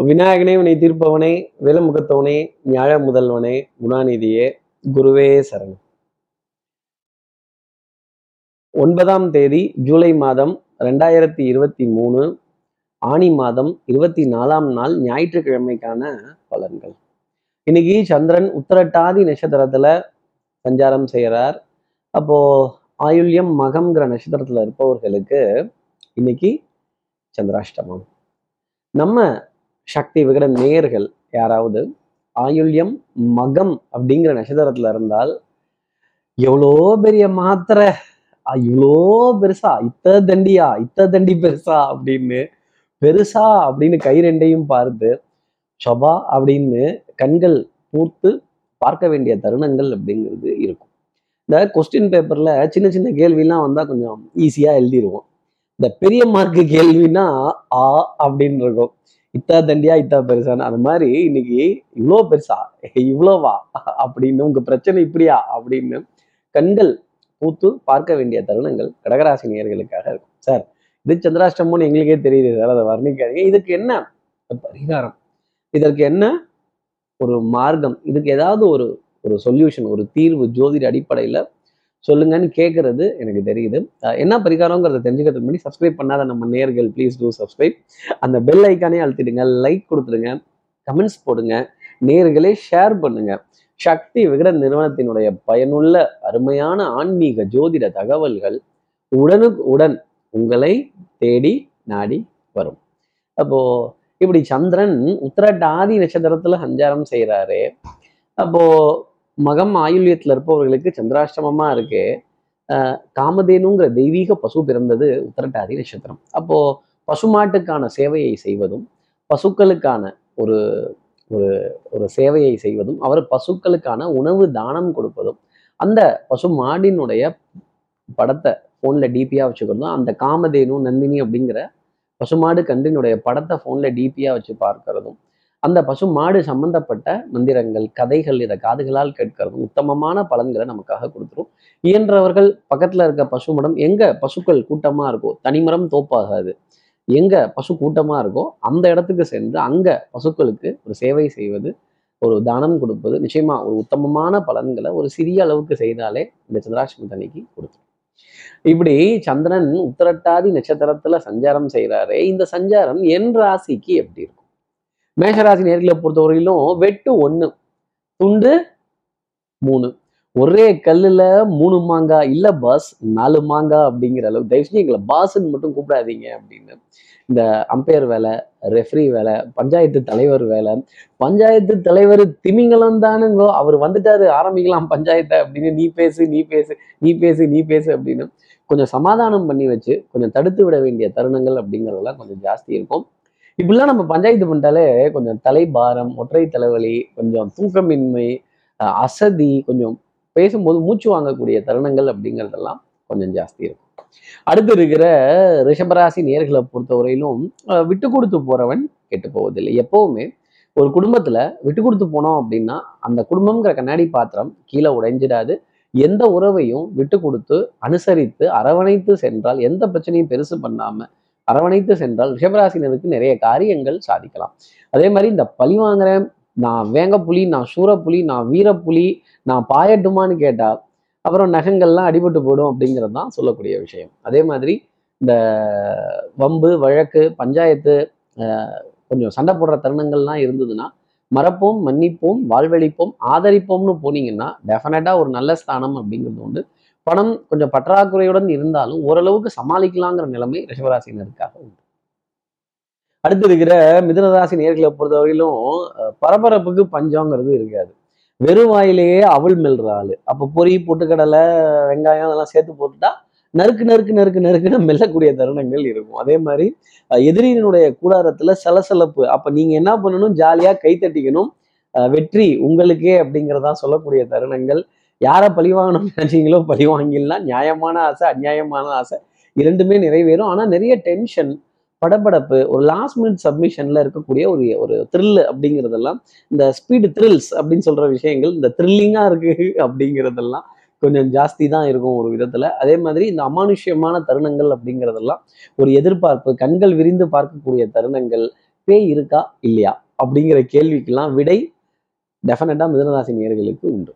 விநாயகனே வினை தீர்ப்பவனே விலமுகத்தவனே ஞாழ முதல்வனே குணாநிதியே குருவே சரணம். ஒன்பதாம் தேதி ஜூலை மாதம் ரெண்டாயிரத்தி இருபத்தி மூணு ஆணி மாதம் இருபத்தி நாலாம் நாள் ஞாயிற்றுக்கிழமைக்கான பலன்கள். இன்னைக்கு சந்திரன் உத்தரட்டாதி நட்சத்திரத்துல சஞ்சாரம் செய்கிறார். அப்போ ஆயுள்யம் மகம்ங்கிற நட்சத்திரத்துல இருப்பவர்களுக்கு இன்னைக்கு சந்திராஷ்டமம். நம்ம சக்தி விகட நேயர்கள் யாராவது? ஆயுள்யம் மகம் அப்படிங்கிற நட்சத்திரத்துல இருந்தால் எவ்வளோ பெரிய மாத்திரை? அஹ் இவ்வளோ பெருசா? இத்த தண்டியா? இத்த தண்டி பெருசா? அப்படின்னு பெருசா அப்படின்னு கை ரெண்டையும் பார்த்து சொபா அப்படின்னு கண்கள் பூர்த்து பார்க்க வேண்டிய தருணங்கள் அப்படிங்கிறது இருக்கும். இந்த கொஸ்டின் பேப்பர்ல சின்ன சின்ன கேள்விலாம் வந்தா கொஞ்சம் ஈஸியா எழுதிருவோம். இந்த பெரிய மார்க்கு கேள்வினா ஆ அப்படின்னு இருக்கும். இத்தா தண்டியா இத்தா பெருசான்னு. அந்த மாதிரி இன்னைக்கு இவ்வளோ பெருசா இவ்வளோவா அப்படின்னு உங்க பிரச்சனை இப்படியா அப்படின்னு கண்கள் பூத்து பார்க்க வேண்டிய தருணங்கள் கடகராசி நேர்களுக்காக இருக்கும். சார் இது சந்திராஷ்டமம்னு எங்களுக்கே தெரியுது. சார் அதை வர்ணிக்காதீங்க. இதுக்கு என்ன பரிகாரம்? இதற்கு என்ன ஒரு மார்க்கம்? இதுக்கு ஏதாவது ஒரு ஒரு சொல்யூஷன் ஒரு தீர்வு ஜோதிட அடிப்படையில் சொல்லுங்கன்னு கேட்கறது எனக்கு தெரியுது. என்ன பரிகாரங்கிறத தெரிஞ்சுக்கிறதுக்கு முன்னாடி சப்ஸ்கிரைப் பண்ணாத நம்ம நேர்கள் ப்ளீஸ் டூ சப்ஸ்கிரைப் அந்த பெல் ஐக்கானே அழுத்திடுங்க லைக் கொடுத்துருங்க கமெண்ட்ஸ் போடுங்க நேர்களே ஷேர் பண்ணுங்க. சக்தி விகட நிறுவனத்தினுடைய பயனுள்ள அருமையான ஆன்மீக ஜோதிட தகவல்கள் உடனுக்கு உடன் உங்களை தேடி நாடி வரும். அப்போ இப்படி சந்திரன் உத்திரட்டாதி நட்சத்திரத்துல சஞ்சாரம் செய்கிறாரு அப்போ மகம் ஆயுள்யத்தில் இருப்பவர்களுக்கு சந்திராஷ்டமமா இருக்கு. காமதேனுங்கிற தெய்வீக பசு பிறந்தது உத்தரட்டாதி நட்சத்திரம். அப்போ பசுமாட்டுக்கான சேவையை செய்வதும் பசுக்களுக்கான ஒரு ஒரு ஒரு சேவையை செய்வதும் அவர் பசுக்களுக்கான உணவு தானம் கொடுப்பதும் அந்த பசு மாடினுடைய படத்தை ஃபோனில் டிபியாக வச்சுக்கிறதும் அந்த காமதேனு நந்தினி அப்படிங்கிற பசுமாடு கன்றினுடைய படத்தை ஃபோனில் டிபியாக வச்சு பார்க்கறதும் அந்த பசு மாடு சம்பந்தப்பட்ட மந்திரங்கள் கதைகள் இதை காதுகளால் கேட்கறதும் உத்தமமான பலன்களை நமக்காக கொடுத்துரும். இயன்றவர்கள் பக்கத்தில் இருக்க பசு மடம் எங்க பசுக்கள் கூட்டமாக இருக்கோ தனிமரம் தோப்பாகாது. எங்க பசு கூட்டமாக இருக்கோ அந்த இடத்துக்கு சென்று அங்க பசுக்களுக்கு ஒரு சேவை செய்வது ஒரு தானம் கொடுப்பது நிச்சயமா ஒரு உத்தமமான பலன்களை ஒரு சிறிய அளவுக்கு செய்தாலே இந்த சந்திராஷ்டமி தண்ணிக்கு கொடுத்துரும். இப்படி சந்திரன் உத்திரட்டாதி நட்சத்திரத்துல சஞ்சாரம் செய்கிறாரே இந்த சஞ்சாரம் என் ராசிக்கு எப்படி இருக்கும்? மேஷராசி நேர்களை பொறுத்தவரையிலும் வெட்டு ஒன்று துண்டு மூணு. ஒரே கல்லுல மூணு மாங்காய் இல்லை பாஸ் நாலு மாங்காய் அப்படிங்கிற அளவு தயவு செஞ்சு எங்களை பாஸ்ன்னு மட்டும் கூப்பிடாதீங்க அப்படின்னு. இந்த அம்பையர் வேலை ரெஃப்ரி வேலை பஞ்சாயத்து தலைவர் வேலை பஞ்சாயத்து தலைவர் திமிங்கலம் தானுங்கோ. அவர் வந்துட்டாரு ஆரம்பிக்கலாம் பஞ்சாயத்தை அப்படின்னு. நீ பேசு நீ பேசு நீ பேசு நீ பேசு அப்படின்னு. கொஞ்சம் சமாதானம் பண்ணி வச்சு கொஞ்சம் தடுத்து விட வேண்டிய தருணங்கள் அப்படிங்கிறதெல்லாம் கொஞ்சம் ஜாஸ்தி இருக்கும். இப்படிலாம் நம்ம பஞ்சாயத்து பண்ணிட்டாலே கொஞ்சம் தலைபாரம் ஒற்றை தலைவலி கொஞ்சம் தூக்கமின்மை அசதி கொஞ்சம் பேசும்போது மூச்சு வாங்கக்கூடிய தருணங்கள் அப்படிங்கிறதெல்லாம் கொஞ்சம் ஜாஸ்தி இருக்கும். அடுத்து இருக்கிற ரிஷபராசி நேர்களை பொறுத்தவரையிலும் அஹ் விட்டு கொடுத்து போறவன் கெட்டு போவதில்லை. எப்பவுமே ஒரு குடும்பத்துல விட்டு கொடுத்து போனோம் அப்படின்னா அந்த குடும்பம்ங்கிற கண்ணாடி பாத்திரம் கீழே உடைஞ்சிடாது. எந்த உறவையும் விட்டு கொடுத்து அனுசரித்து அரவணைத்து சென்றால் எந்த பிரச்சனையும் பெருசு பண்ணாம அரவணைத்து சென்றால் ரிஷபராசினருக்கு நிறைய காரியங்கள் சாதிக்கலாம். அதே மாதிரி இந்த பழி வாங்குறேன் நான் வேங்க புலி நான் சூரப்புலி நான் வீரப்புலி நான் பாயட்டுமான்னு கேட்டால் அப்புறம் நகங்கள்லாம் அடிபட்டு போடும் அப்படிங்கிறது தான் சொல்லக்கூடிய விஷயம். அதே மாதிரி இந்த வம்பு வழக்கு பஞ்சாயத்து கொஞ்சம் சண்டை போடுற தருணங்கள்லாம் இருந்ததுன்னா மறப்போம் மன்னிப்போம் வாழ்வழிப்போம் ஆதரிப்போம்னு போனீங்கன்னா டெஃபினட்டாக ஒரு நல்ல ஸ்தானம் அப்படிங்கிறது உண்டு. பணம் கொஞ்சம் பற்றாக்குறையுடன் இருந்தாலும் ஓரளவுக்கு சமாளிக்கலாங்கிற நிலைமை ரிஷபராசினருக்காக உண்டு. அடுத்து இருக்கிற மிதுனராசி நேர்களை பொறுத்தவரையிலும் பரபரப்புக்கு பஞ்சங்கிறது இருக்காது. வெறும் வாயிலேயே அவள் மெல்ற ஆளு. அப்போ பொறி பொட்டுக்கடலை வெங்காயம் அதெல்லாம் சேர்த்து போட்டுட்டா நறுக்கு நறுக்கு நறுக்கு நறுக்குன்னு மெல்லக்கூடிய தருணங்கள் இருக்கும். அதே மாதிரி எதிரியினுடைய கூடாரத்துல சலசலப்பு. அப்ப நீங்க என்ன பண்ணணும்? ஜாலியா கை தட்டிக்கணும். அஹ், வெற்றி உங்களுக்கே அப்படிங்கிறதா சொல்லக்கூடிய தருணங்கள். யாரை பழிவாங்கணும்னு நினைச்சீங்களோ பழி வாங்கிடலாம். நியாயமான ஆசை அநியாயமான ஆசை இரண்டுமே நிறைவேறும். ஆனால் நிறைய டென்ஷன் படபடப்பு ஒரு லாஸ்ட் மினிட் சப்மிஷன்ல இருக்கக்கூடிய ஒரு ஒரு த்ரில் அப்படிங்கிறதெல்லாம் இந்த ஸ்பீடு த்ரில்ஸ் அப்படின்னு சொல்ற விஷயங்கள் இந்த த்ரில்லிங்கா இருக்கு அப்படிங்கிறதெல்லாம் கொஞ்சம் ஜாஸ்தி தான் இருக்கும் ஒரு விதத்துல. அதே மாதிரி இந்த அமானுஷ்யமான தருணங்கள் அப்படிங்கிறதெல்லாம் ஒரு எதிர்பார்ப்பு கண்கள் விரிந்து பார்க்கக்கூடிய தருணங்கள் பேய் இருக்கா இல்லையா அப்படிங்கிற கேள்விக்கெல்லாம் விடை டெஃபினட்டா மிதனராசி நேர்களுக்கு உண்டு.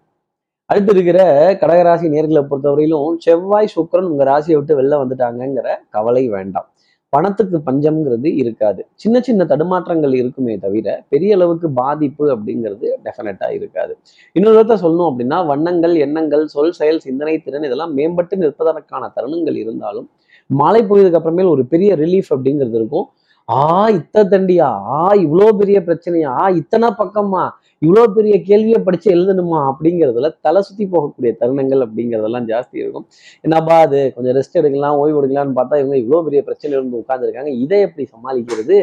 அடுத்து இருக்கிற கடகராசி நேர்களை பொறுத்தவரையிலும் செவ்வாய் சுக்கரன் உங்க ராசியை விட்டு வெளில வந்துட்டாங்கங்கிற கவலை வேண்டாம். பணத்துக்கு பஞ்சம்ங்கிறது இருக்காது. சின்ன சின்ன தடுமாற்றங்கள் இருக்குமே தவிர பெரிய அளவுக்கு பாதிப்பு அப்படிங்கிறது டெஃபினட்டா இருக்காது. இன்னொருத்த சொல்லணும் அப்படின்னா வண்ணங்கள் எண்ணங்கள் சொல் செயல் சிந்தனை திறன் இதெல்லாம் மேம்பட்டு நிற்பதற்கான தருணங்கள் இருந்தாலும் மாலை பொழுதுக்கு அப்புறமேல் ஒரு பெரிய ரிலீஃப் அப்படிங்கிறது இருக்கும். ஆ இத்த தண்டியா? ஆ இவ்வளோ பெரிய பிரச்சனையா? ஆ இத்தனை பக்கமா? இவ்வளோ பெரிய கேள்வியை படிச்சு எழுதணுமா? அப்படிங்கிறதுல தலை சுத்தி போகக்கூடிய தருணங்கள் அப்படிங்கிறதெல்லாம் ஜாஸ்தி இருக்கும். என்னப்பா அது? கொஞ்சம் ரெஸ்ட் எடுக்கலாம் ஓய்வு எடுக்கலாம்னு பார்த்தா இவங்க இவ்வளோ பெரிய பிரச்சனை இருந்து உட்காந்துருக்காங்க இதை எப்படி சமாளிக்கிறது?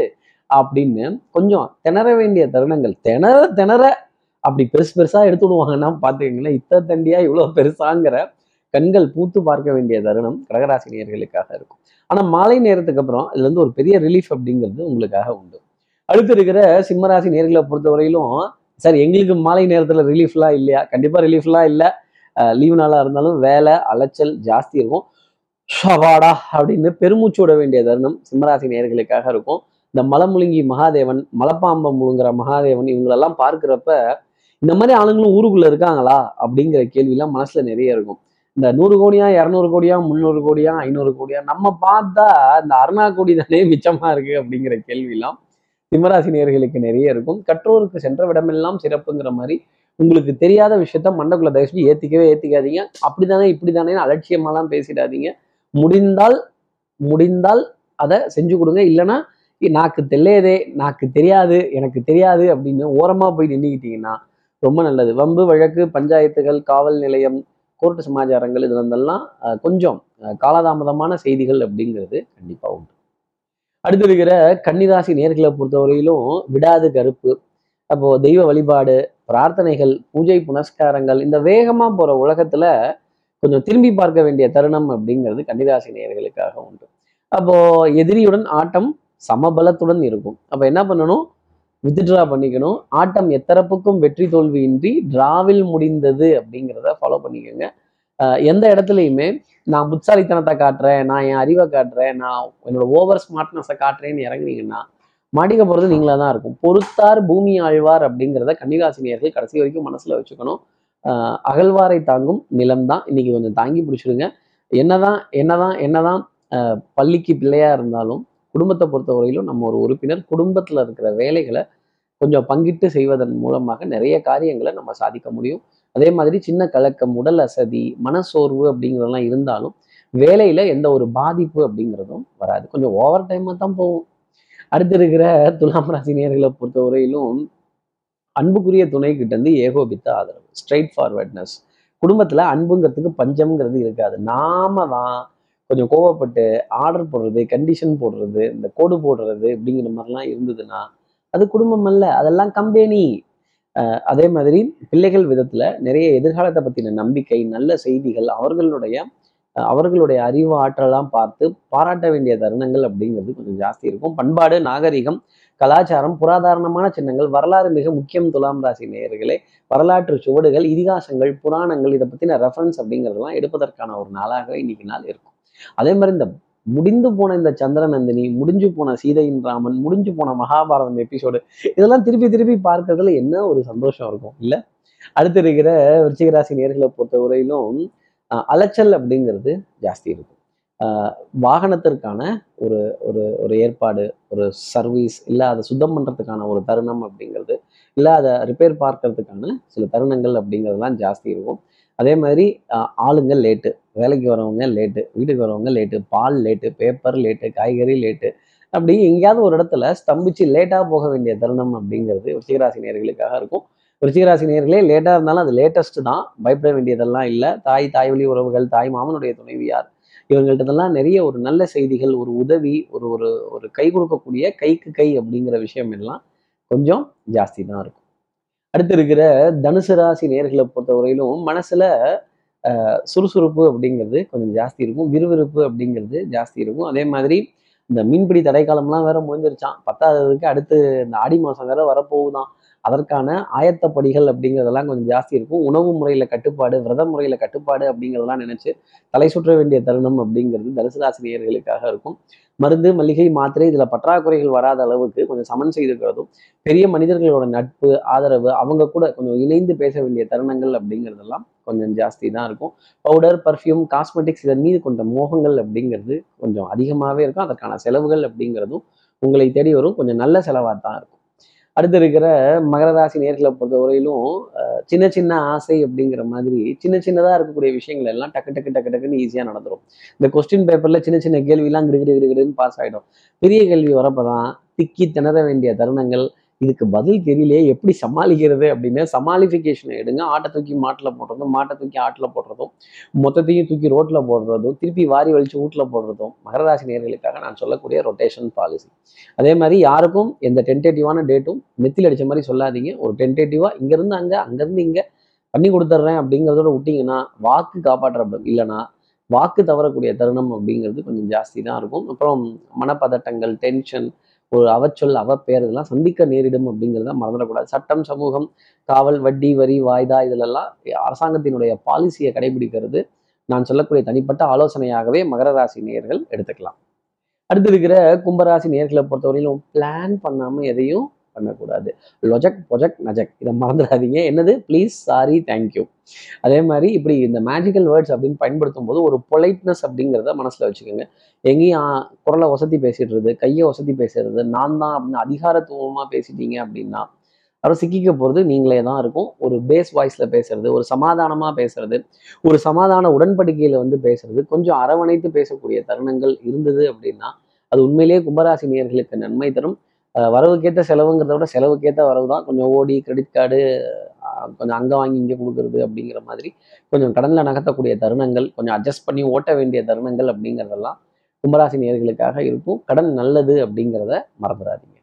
அப்படின்னு கொஞ்சம் திணற வேண்டிய தருணங்கள். திணற திணற அப்படி பெருசு பெருசா எடுத்து விடுவாங்கன்னா பார்த்துக்கிங்களேன் இத்த தண்டியா இவ்வளோ பெருசாங்கிற கண்கள் பூத்து பார்க்க வேண்டிய தருணம் கடகராசினியர்களுக்காக இருக்கும். ஆனா மாலை நேரத்துக்கு அப்புறம் இதுல இருந்து ஒரு பெரிய ரிலீஃப் அப்படிங்கிறது உங்களுக்காக உண்டு. அடுத்து இருக்கிற சிம்மராசி நேர்களை பொறுத்தவரையிலும் சார் எங்களுக்கு மாலை நேரத்துல ரிலீஃப்லாம் இல்லையா? கண்டிப்பா ரிலீஃப்லாம் இல்லை. லீவு நாளா இருந்தாலும் வேலை அலைச்சல் ஜாஸ்தி இருக்கும். ஷவாடா அப்படின்னு பெருமூச்சு விட வேண்டிய தருணம் சிம்மராசி நேர்களுக்காக இருக்கும். இந்த மலமுழுங்கி மகாதேவன் மலப்பாம்பம் முழுங்குற மகாதேவன் இவங்களெல்லாம் பார்க்குறப்ப இந்த மாதிரி ஆளுங்களும் ஊருக்குள்ள இருக்காங்களா? அப்படிங்கிற கேள்விலாம் மனசுல நிறைய இருக்கும். இந்த நூறு கோடியா இரநூறு கோடியா முந்நூறு கோடியா ஐநூறு கோடியா நம்ம பார்த்தா இந்த அருணா கோடி தானே மிச்சமா இருக்கு அப்படிங்கிற கேள்விலாம் சிம்மராசி நேர்களுக்கு நிறைய இருக்கும். கற்றோருக்கு சென்ற விடமெல்லாம் சிறப்புங்கிற மாதிரி உங்களுக்கு தெரியாத விஷயத்த மண்டக்குள்ள தயவுசெய்து ஏத்திக்கவே ஏத்திக்காதீங்க. அப்படிதானே இப்படிதானே அலட்சியமாலாம் பேசிடாதீங்க. முடிந்தால் முடிந்தால் அதை செஞ்சு கொடுங்க. இல்லைன்னா நாக்கு தெல்லையதே நாக்கு தெரியாது எனக்கு தெரியாது அப்படின்னு ஓரமா போய் நின்றுக்கிட்டீங்கன்னா ரொம்ப நல்லது. வம்பு வழக்கு பஞ்சாயத்துகள் காவல் நிலையம் கோர்ட்டு சமாச்சாரங்கள் இது இருந்தெல்லாம் அஹ், கொஞ்சம் அஹ், காலதாமதமான செய்திகள் அப்படிங்கிறது கண்டிப்பா உண்டு. அடுத்து இருக்கிற கன்னிராசி நேர்களை பொறுத்தவரையிலும் விடாது கருப்பு. அப்போ தெய்வ வழிபாடு பிரார்த்தனைகள் பூஜை புனஸ்காரங்கள் இந்த வேகமா போற உலகத்துல கொஞ்சம் திரும்பி பார்க்க வேண்டிய தருணம் அப்படிங்கிறது கன்னிராசி நேர்களுக்காக உண்டு. அப்போ எதிரியுடன் ஆட்டம் சமபலத்துடன் இருக்கும். அப்ப என்ன பண்ணணும்? வித்ட்ரா பண்ணிக்கணும். ஆட்டம் எத்தரப்புக்கும் வெற்றி தோல்வியின்றி டிராவில் முடிந்தது அப்படிங்கிறத ஃபாலோ பண்ணிக்கோங்க. எந்த இடத்துலையுமே நான் புத்தாலித்தனத்தை காட்டுறேன் நான் என் அறிவை காட்டுறேன் நான் என்னோட ஓவர் ஸ்மார்ட்னஸை காட்டுறேன்னு இறங்குனீங்கன்னா மாட்டிக்க போகிறது நீங்களாக தான் இருக்கும். பொறுத்தார் பூமி ஆழ்வார் அப்படிங்கிறத கன்னிராசினியர்கள் கடைசி வரைக்கும் மனசில் வச்சுக்கணும். அகழ்வாரை தாங்கும் நிலம் தான். இன்னைக்கு கொஞ்சம் தாங்கி பிடிச்சிருங்க. என்னதான் என்னதான் என்னதான் பள்ளிக்கு பிள்ளையாக இருந்தாலும் குடும்பத்தை பொறுத்தவரையிலும் நம்ம ஒரு உறுப்பினர் குடும்பத்தில் இருக்கிற வேலைகளை கொஞ்சம் பங்கிட்டு செய்வதன் மூலமாக நிறைய காரியங்களை நம்ம சாதிக்க முடியும். அதே மாதிரி சின்ன கலக்கம் உடல் அசதி மனசோர்வு அப்படிங்கிறதெல்லாம் இருந்தாலும் வேலையில எந்த ஒரு பாதிப்பு அப்படிங்கிறதும் வராது. கொஞ்சம் ஓவர் டைமாக தான் போகும் அடுத்து இருக்கிற துலாம் ராசி நேர்களை பொறுத்தவரையிலும் அன்புக்குரிய துணை கிட்ட இருந்து ஏகோபித்த ஆதரவு ஸ்ட்ரைட் ஃபார்வர்ட்னஸ் குடும்பத்துல அன்புங்கிறதுக்கு பஞ்சம்ங்கிறது இருக்காது. நாம தான் கொஞ்சம் கோவப்பட்டு ஆர்டர் போடுறது கண்டிஷன் போடுறது இந்த கோடு போடுறது அப்படிங்கிற மாதிரிலாம் இருந்ததுன்னா அது குடும்பம் அல்ல அதெல்லாம் கம்பெனி. அதே மாதிரி பிள்ளைகள் விதத்துல நிறைய எதிர்காலத்தை பத்தின நம்பிக்கை நல்ல செய்திகள் அவர்களுடைய அவர்களுடைய அறிவு ஆற்றலாம் பார்த்து பாராட்ட வேண்டிய தருணங்கள் அப்படிங்கிறது கொஞ்சம் ஜாஸ்தி இருக்கும். பண்பாடு நாகரிகம் கலாச்சாரம் புராதாரணமான சின்னங்கள் வரலாறு மிக முக்கியம் துலாம் ராசி நேயர்களே. வரலாற்று சுவடுகள் இதிகாசங்கள் புராணங்கள் இதை பத்தின ரெஃபரன்ஸ் அப்படிங்கிறதெல்லாம் எடுப்பதற்கான ஒரு நாளாக இன்னைக்கு நாள் இருக்கும். அதே மாதிரி இந்த முடிந்து போன இந்த சந்திரநந்தினி முடிஞ்சு போன சீதையின் ராமன் முடிஞ்சு போன மகாபாரதம் எபிசோடு இதெல்லாம் திருப்பி திருப்பி பார்க்கறதுல என்ன ஒரு சந்தோஷம் இருக்கும் இல்ல? அடுத்து இருக்கிற விருச்சிகராசி நேர்களை பொறுத்தவரையிலும் வரையிலும் அலைச்சல் அப்படிங்கிறது ஜாஸ்தி இருக்கும். வாகனத்திற்கான ஒரு ஒரு ஒரு ஏற்பாடு ஒரு சர்வீஸ் இல்லை அதை சுத்தம் பண்ணுறதுக்கான ஒரு தருணம் அப்படிங்கிறது இல்லை அதை ரிப்பேர் பார்க்கறதுக்கான சில தருணங்கள் அப்படிங்கிறதுலாம் ஜாஸ்தி இருக்கும். அதே மாதிரி ஆளுங்க லேட்டு வேலைக்கு வரவங்க லேட்டு வீட்டுக்கு வரவங்க லேட்டு பால் லேட்டு பேப்பர் லேட்டு காய்கறி லேட்டு அப்படி எங்கேயாவது ஒரு இடத்துல ஸ்தம்பிச்சு லேட்டாக போக வேண்டிய தருணம் அப்படிங்கிறது விருச்சிகராசி நேர்களுக்காக இருக்கும். விருச்சிகராசி நேர்களே லேட்டாக இருந்தாலும் அது லேட்டஸ்ட் தான். பயப்பட வேண்டியதெல்லாம் இல்லை. தாய் தாய் வழி உறவுகள் தாய் மாமனுடைய துணைவியார். இவங்கள்ட்டதெல்லாம் நிறைய ஒரு நல்ல செய்திகள் ஒரு உதவி ஒரு ஒரு ஒரு கை கொடுக்கக்கூடிய கைக்கு கை அப்படிங்கிற விஷயம் எல்லாம் கொஞ்சம் ஜாஸ்தி தான் இருக்கும். அடுத்து இருக்கிற தனுசு ராசி நேர்களை பொறுத்தவரையிலும் மனசுல சுறுசுறுப்பு அப்படிங்கிறது கொஞ்சம் ஜாஸ்தி இருக்கும். விறுவிறுப்பு அப்படிங்கிறது ஜாஸ்தி இருக்கும். அதே மாதிரி இந்த மீன்பிடி தடைக்காலம்லாம் வேற முடிஞ்சிருச்சான் பத்தாததுக்கு அடுத்து இந்த ஆடி மாசம் வேற வரப்போகுதான் அதற்கான ஆயத்தப்படிகள் அப்படிங்கிறதெல்லாம் கொஞ்சம் ஜாஸ்தி இருக்கும். உணவு முறையில் கட்டுப்பாடு விரத முறையில் கட்டுப்பாடு அப்படிங்கிறதெல்லாம் நினச்சி தலை சுற்ற வேண்டிய தருணம் அப்படிங்கிறது தனுசு ராசினியர்களுக்காக இருக்கும். மருந்து மளிகை மாத்திரை இதில் பற்றாக்குறைகள் வராத அளவுக்கு கொஞ்சம் சமன் செய்துக்கிறதும் பெரிய மனிதர்களோட நட்பு ஆதரவு அவங்க கூட கொஞ்சம் இணைந்து பேச வேண்டிய தருணங்கள் அப்படிங்கிறதெல்லாம் கொஞ்சம் ஜாஸ்தி தான் இருக்கும். பவுடர் பர்ஃப்யூம் காஸ்மெட்டிக்ஸ் இதன் மீது கொண்ட மோகங்கள் அப்படிங்கிறது கொஞ்சம் அதிகமாகவே இருக்கும். அதற்கான செலவுகள் அப்படிங்கிறதும் உங்களை தேடி வரும். கொஞ்சம் நல்ல செலவாக தான் இருக்கும். அடுத்து இருக்கிற மகர ராசி நேர்களை பொறுத்தவரையிலும் சின்ன சின்ன ஆசை அப்படிங்கிற மாதிரி சின்ன சின்னதாக இருக்கக்கூடிய விஷயங்கள் எல்லாம் டக்கு டக்கு டக்கு டக்குன்னு ஈஸியாக நடந்துடும் இந்த கொஸ்டின் பேப்பரில் சின்ன சின்ன கேள்விலாம் கிடுகிடு கிடுகிடுன்னு பாஸ் ஆகிடும் பெரிய கேள்வி வரப்போ தான் திக்கி திணற வேண்டிய தருணங்கள் இதுக்கு பதில் தெரியலையே எப்படி சமாளிக்கிறது அப்படின்னு சமாளிஃபிகேஷனை எடுங்க. ஆட்டை தூக்கி மாட்டில் போடுறதும் மாட்டை தூக்கி ஆட்டில் போடுறதும் மொத்தத்தையும் தூக்கி ரோட்டில் போடுறதும் திருப்பி வாரி வலிச்சு வீட்டில் போடுறதும் மகராசி நேர்களுக்காக நான் சொல்லக்கூடிய ரொட்டேஷன் பாலிசி அதே மாதிரி யாருக்கும் எந்த டென்டேட்டிவான டேட்டும் நெத்தில் அடித்த மாதிரி சொல்லாதீங்க. ஒரு டென்டேட்டிவாக இங்கேருந்து அங்கே அங்கேருந்து இங்கே பண்ணி கொடுத்துட்றேன் அப்படிங்கிறதோட விட்டிங்கன்னா வாக்கு காப்பாற்றப்படும் இல்லைனா வாக்கு தவறக்கூடிய தருணம் அப்படிங்கிறது கொஞ்சம் ஜாஸ்தி தான் இருக்கும். அப்புறம் மனப்பதட்டங்கள் டென்ஷன் ஒரு அவச்சொல் அவ அவப்பெயர் இதெல்லாம் சந்திக்க நேரிடும் அப்படிங்கிறத மறந்துடக்கூடாது. சட்டம் சமூகம் காவல் வட்டி வரி வாய்தா இதிலெல்லாம் அரசாங்கத்தினுடைய பாலிசியை கடைபிடிக்கிறது நான் சொல்லக்கூடிய தனிப்பட்ட ஆலோசனையாகவே மகர ராசி நேர்கள் எடுத்துக்கலாம். அடுத்து இருக்கிற கும்பராசி நேர்களை பொறுத்தவரையிலும் பிளான் பண்ணாமல் எதையும் பண்ணக்கூடாது. லொஜக் பொஜக் நஜக். இதை மறந்துடாதீங்க. என்னது? ப்ளீஸ் சாரி தேங்க்யூ அதே மாதிரி இப்படி இந்த மேஜிக்கல் வேர்ட்ஸ் அப்படின்னு பயன்படுத்தும் போது ஒரு பொலைட்னஸ் அப்படிங்கிறத மனசில் வச்சுக்கோங்க. எங்கேயும் குரலை வசதி பேசிடுறது கையை வசதி பேசுறது நான் தான் அப்படின்னு அதிகாரத்துவமாக பேசிட்டீங்க அப்படின்னா அப்புறம் சிக்கிக்க போகிறது நீங்களே தான் இருக்கும். ஒரு பேஸ் வாய்ஸில் பேசுறது ஒரு சமாதானமாக பேசுறது ஒரு சமாதான உடன்படிக்கையில் வந்து பேசுறது கொஞ்சம் அரவணைத்து பேசக்கூடிய தருணங்கள் இருந்தது அப்படின்னா அது உண்மையிலேயே கும்பராசி நேர்களுக்கு நன்மை தரும். வரவுக்கேற்ற செலவுங்கிறத விட செலவுக்கேற்ற வரவு தான். கொஞ்சம் ஓடி கிரெடிட் கார்டு கொஞ்சம் அங்கே வாங்கி இங்கே கொடுக்குறது அப்படிங்கிற மாதிரி கொஞ்சம் கடனில் நகர்த்தக்கூடிய தருணங்கள் கொஞ்சம் அட்ஜஸ்ட் பண்ணி ஓட்ட வேண்டிய தருணங்கள் அப்படிங்கிறதெல்லாம் கும்பராசி நேர்களுக்காக இருக்கும். கடன் நல்லது அப்படிங்கிறத மறந்துடாதீங்க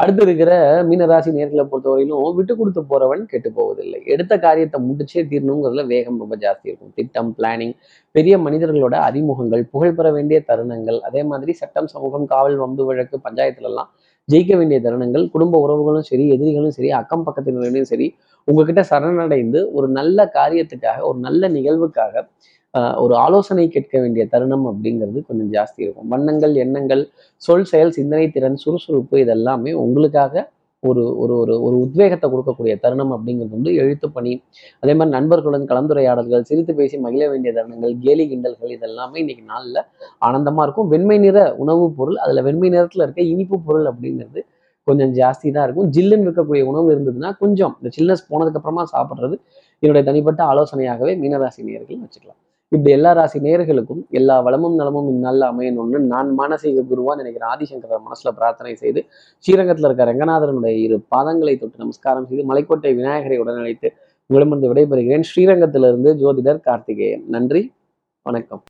அடுத்து இருக்கிற மீனராசி நேர்களை பொறுத்தவரையிலும் விட்டு கொடுத்து போறவன் கெட்டு போவதில்லை. எடுத்த காரியத்தை முடிச்சே தீரணுங்கிறதுல வேகம் ரொம்ப ஜாஸ்தி இருக்கும். திட்டம் பிளானிங் பெரிய மனிதர்களோட அறிமுகங்கள் புகழ் பெற வேண்டிய தருணங்கள் அதே மாதிரி சட்டம் சமூகம் காவல் வம்பு வழக்கு பஞ்சாயத்துலலாம் ஜெயிக்க வேண்டிய தருணங்கள் குடும்ப உறவுகளும் சரி எதிரிகளும் சரி அக்கம் பக்கத்தினரையும் சரி உங்ககிட்ட சரணடைந்து ஒரு நல்ல காரியத்துக்காக ஒரு நல்ல நிகழ்வுக்காக ஒரு ஆலோசனை கேட்க வேண்டிய தருணம் அப்படிங்கிறது கொஞ்சம் ஜாஸ்தி இருக்கும். வண்ணங்கள் எண்ணங்கள் சொல் செயல் சிந்தனை திறன் சுறுசுறுப்பு இதெல்லாமே உங்களுக்காக ஒரு ஒரு ஒரு ஒரு உத்வேகத்தை கொடுக்கக்கூடிய தருணம் அப்படிங்கிறது வந்து எழுத்து பணி. அதே மாதிரி நண்பர்களுடன் கலந்துரையாடல்கள் சிரித்து பேசி மகிழ வேண்டிய தருணங்கள் கேலி கிண்டல்கள் இதெல்லாமே இன்னைக்கு நாளில் ஆனந்தமாக இருக்கும். வெண்மை நிற உணவுப் பொருள் அதில் வெண்மை நிறத்தில் இருக்க இனிப்பு பொருள் அப்படிங்கிறது கொஞ்சம் ஜாஸ்தி தான் இருக்கும். ஜில்லுன்னு இருக்கக்கூடிய உணவு இருந்ததுன்னா கொஞ்சம் இந்த சில்னஸ் போனதுக்கப்புறமா சாப்பிட்றது என்னுடைய தனிப்பட்ட ஆலோசனையாகவே மீனராசி நேர்கள் வச்சுக்கலாம். இப்படி எல்லா ராசி நேர்களுக்கும் எல்லா வளமும் நலமும் இந்நாளில் அமையணும்னு நான் மானசீக குருவா நினைக்கிறேன் ஆதிசங்கர மனசுல பிரார்த்தனை செய்து ஸ்ரீரங்கத்தில் இருக்க ரங்கநாதனுடைய இரு பாதங்களை தொட்டு நமஸ்காரம் செய்து மலைக்கோட்டை விநாயகரை உடனழைத்து உங்களிடமிருந்து விடைபெறுகிறேன். ஸ்ரீரங்கத்திலிருந்து ஜோதிடர் கார்த்திகேயன். நன்றி. வணக்கம்.